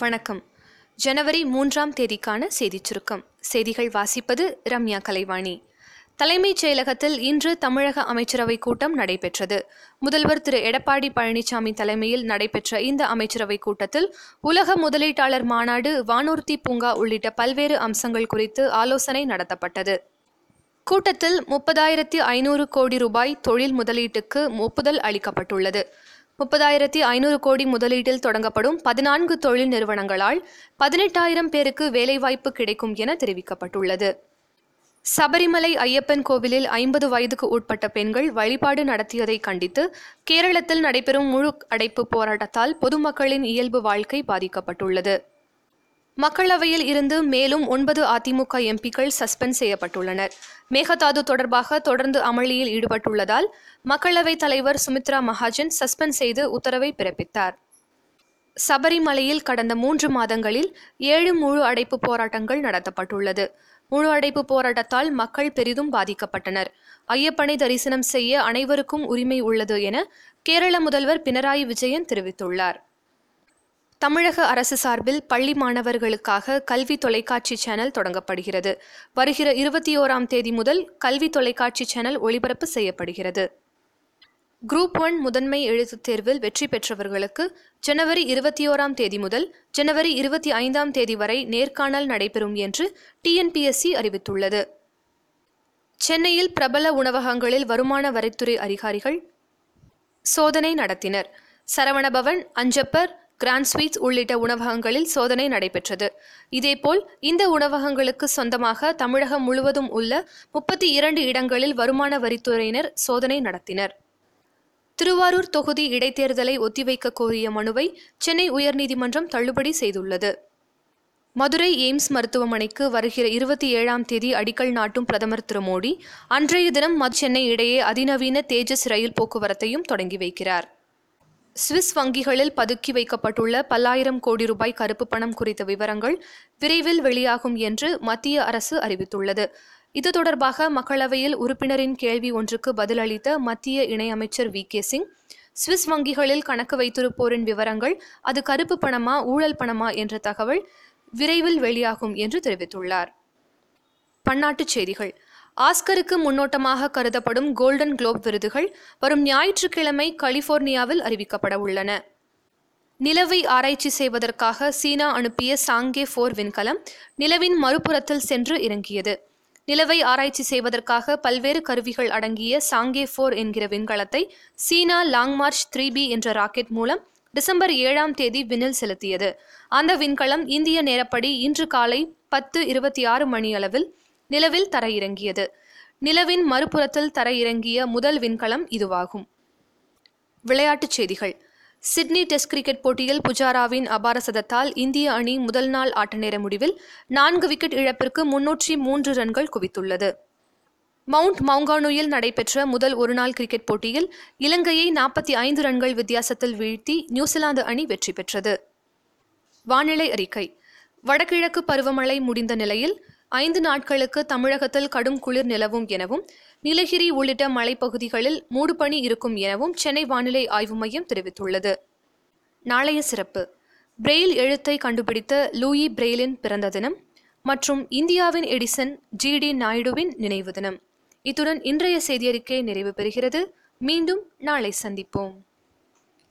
வணக்கம். ஜனவரி மூன்றாம் தேதிக்கான செய்திச் சுருக்கம். செய்திகள் வாசிப்பது ரம்யா கலைவாணி. தலைமைச் செயலகத்தில் இன்று தமிழக அமைச்சரவை கூட்டம் நடைபெற்றது. முதல்வர் திரு. எடப்பாடி பழனிசாமி தலைமையில் நடைபெற்ற இந்த அமைச்சரவை கூட்டத்தில் உலக முதலீட்டாளர் மாநாடு வானூர்தி பூங்கா உள்ளிட்ட பல்வேறு அம்சங்கள் குறித்து ஆலோசனை நடத்தப்பட்டது. கூட்டத்தில் முப்பதாயிரத்தி ஐநூறு கோடி ரூபாய் தொழில் முதலீட்டுக்கு ஒப்புதல் அளிக்கப்பட்டுள்ளது. முப்பதாயிரத்தி ஐநூறு கோடி முதலீட்டில் தொடங்கப்படும் பதினான்கு தொழில் நிறுவனங்களால் பதினெட்டாயிரம் பேருக்கு வேலைவாய்ப்பு கிடைக்கும் என தெரிவிக்கப்பட்டுள்ளது. சபரிமலை ஐயப்பன் கோவிலில் ஐம்பது வயதுக்கு உட்பட்ட பெண்கள் வழிபாடு நடத்தியதை கண்டித்து கேரளத்தில் நடைபெறும் முழு அடைப்பு போராட்டத்தால் பொதுமக்களின் இயல்பு வாழ்க்கை பாதிக்கப்பட்டுள்ளது. மக்களவையில் இருந்து மேலும் ஒன்பது அதிமுக எம்பிக்கள் சஸ்பெண்ட் செய்யப்பட்டுள்ளனர். மேகதாது தொடர்பாக தொடர்ந்து அமளியில் ஈடுபட்டுள்ளதால் மக்களவைத் தலைவர் சுமித்ரா மகாஜன் சஸ்பெண்ட் செய்து உத்தரவை பிறப்பித்தார். சபரிமலையில் கடந்த மூன்று மாதங்களில் ஏழு முழு அடைப்பு போராட்டங்கள் நடத்தப்பட்டுள்ளது. முழு அடைப்பு போராட்டத்தால் மக்கள் பெரிதும் பாதிக்கப்பட்டனர். ஐயப்பனை தரிசனம் செய்ய அனைவருக்கும் உரிமை உள்ளது என கேரள முதல்வர் பினராயி விஜயன் தெரிவித்துள்ளார். தமிழக அரசு சார்பில் பள்ளி மாணவர்களுக்காக கல்வி தொலைக்காட்சி சேனல் தொடங்கப்படுகிறது. வருகிற இருபத்தி ஓராம் தேதி முதல் கல்வி தொலைக்காட்சி சேனல் ஒளிபரப்பு செய்யப்படுகிறது. குரூப் ஒன் முதன்மை எழுத்துத் தேர்வில் வெற்றி பெற்றவர்களுக்கு ஜனவரி இருபத்தி ஓராம் தேதி முதல் ஜனவரி இருபத்தி ஐந்தாம் தேதி வரை நேர்காணல் நடைபெறும் என்று டிஎன்பிஎஸ்சி அறிவித்துள்ளது. சென்னையில் பிரபல உணவகங்களில் வருமான வரித்துறை அதிகாரிகள் சோதனை நடத்தினர். சரவணபவன் அஞ்சப்பர் கிராண்ட் ஸ்வீட்ஸ் உள்ளிட்ட உணவகங்களில் சோதனை நடைபெற்றது. இதேபோல் இந்த உணவகங்களுக்கு சொந்தமாக தமிழகம் முழுவதும் உள்ள முப்பத்தி இரண்டு இடங்களில் வருமான வரித்துறையினர் சோதனை நடத்தினர். திருவாரூர் தொகுதி இடைத்தேர்தலை ஒத்திவைக்க கோரிய மனுவை சென்னை உயர்நீதிமன்றம் தள்ளுபடி செய்துள்ளது. மதுரை எய்ம்ஸ் மருத்துவமனைக்கு வருகிற இருபத்தி ஏழாம் தேதி அடிக்கல் நாட்டும் பிரதமர் திரு மோடி. அன்றைய தினம் மது சென்னை இடையே அதிநவீன தேஜஸ் ரயில் போக்குவரத்தையும் தொடங்கி வைக்கிறார். சுவிஸ் வங்கிகளில் பதுக்கி வைக்கப்பட்டுள்ள பல்லாயிரம் கோடி ரூபாய் கருப்பு பணம் குறித்த விவரங்கள் விரைவில் வெளியாகும் என்று மத்திய அரசு அறிவித்துள்ளது. இது தொடர்பாக மக்களவையில் உறுப்பினரின் கேள்வி ஒன்றுக்கு பதிலளித்த மத்திய இணையமைச்சர் வி. கே. சிங் சுவிஸ் வங்கிகளில் கணக்கு வைத்திருப்போரின் விவரங்கள் அது கருப்பு பணமா ஊழல் பணமா என்ற தகவல் விரைவில் வெளியாகும் என்று தெரிவித்துள்ளார். பன்னாட்டுச் செய்திகள். ஆஸ்கருக்கு முன்னோட்டமாக கருதப்படும் கோல்டன் குளோப் விருதுகள் வரும் ஞாயிற்றுக்கிழமை கலிபோர்னியாவில் அறிவிக்கப்பட உள்ளன. நிலவை ஆராய்ச்சி செய்வதற்காக சீனா அனுப்பிய சாங்கே ஃபோர் விண்கலம் நிலவின் மறுபுறத்தில் சென்று இறங்கியது. நிலவை ஆராய்ச்சி செய்வதற்காக பல்வேறு கருவிகள் அடங்கிய சாங்கே ஃபோர் என்கிற விண்கலத்தை சீனா லாங் மார்ச் த்ரீ பி என்ற ராக்கெட் மூலம் டிசம்பர் ஏழாம் தேதி விண்ணில் செலுத்தியது. அந்த விண்கலம் இந்திய நேரப்படி இன்று காலை பத்து இருபத்தி ஆறு மணி அளவில் நிலவில் தரையிறங்கியது. நிலவின் மறுபுறத்தில் தரையிறங்கிய முதல் விண்கலம் இதுவாகும். விளையாட்டுச் செய்திகள். சிட்னி டெஸ்ட் கிரிக்கெட் போட்டியில் புஜாராவின் அபார சதத்தால் இந்திய அணி முதல் நாள் ஆட்ட நேர முடிவில் நான்கு விக்கெட் இழப்பிற்கு முன்னூற்றி மூன்று ரன்கள் குவித்துள்ளது. மவுண்ட் மவுங்கானுயில் நடைபெற்ற முதல் ஒருநாள் கிரிக்கெட் போட்டியில் இலங்கையை நாற்பத்தி ஐந்து ரன்கள் வித்தியாசத்தில் வீழ்த்தி நியூசிலாந்து அணி வெற்றி பெற்றது. வானிலை அறிக்கை. வடகிழக்கு பருவமழை முடிந்த நிலையில் ஐந்து நாட்களுக்கு தமிழகத்தில் கடும் குளிர் நிலவும் எனவும் நீலகிரி உள்ளிட்ட மலைப்பகுதிகளில் மூடுபனி இருக்கும் எனவும் சென்னை வானிலை ஆய்வு மையம் தெரிவித்துள்ளது. நாளைய சிறப்பு. பிரெயில் எழுத்தை கண்டுபிடித்த லூயி பிரெயிலின் பிறந்த தினம் மற்றும் இந்தியாவின் எடிசன் ஜி டி நாயுடுவின் நினைவு தினம். இத்துடன் இன்றைய செய்தியறிக்கை நிறைவு பெறுகிறது. மீண்டும் நாளை சந்திப்போம்.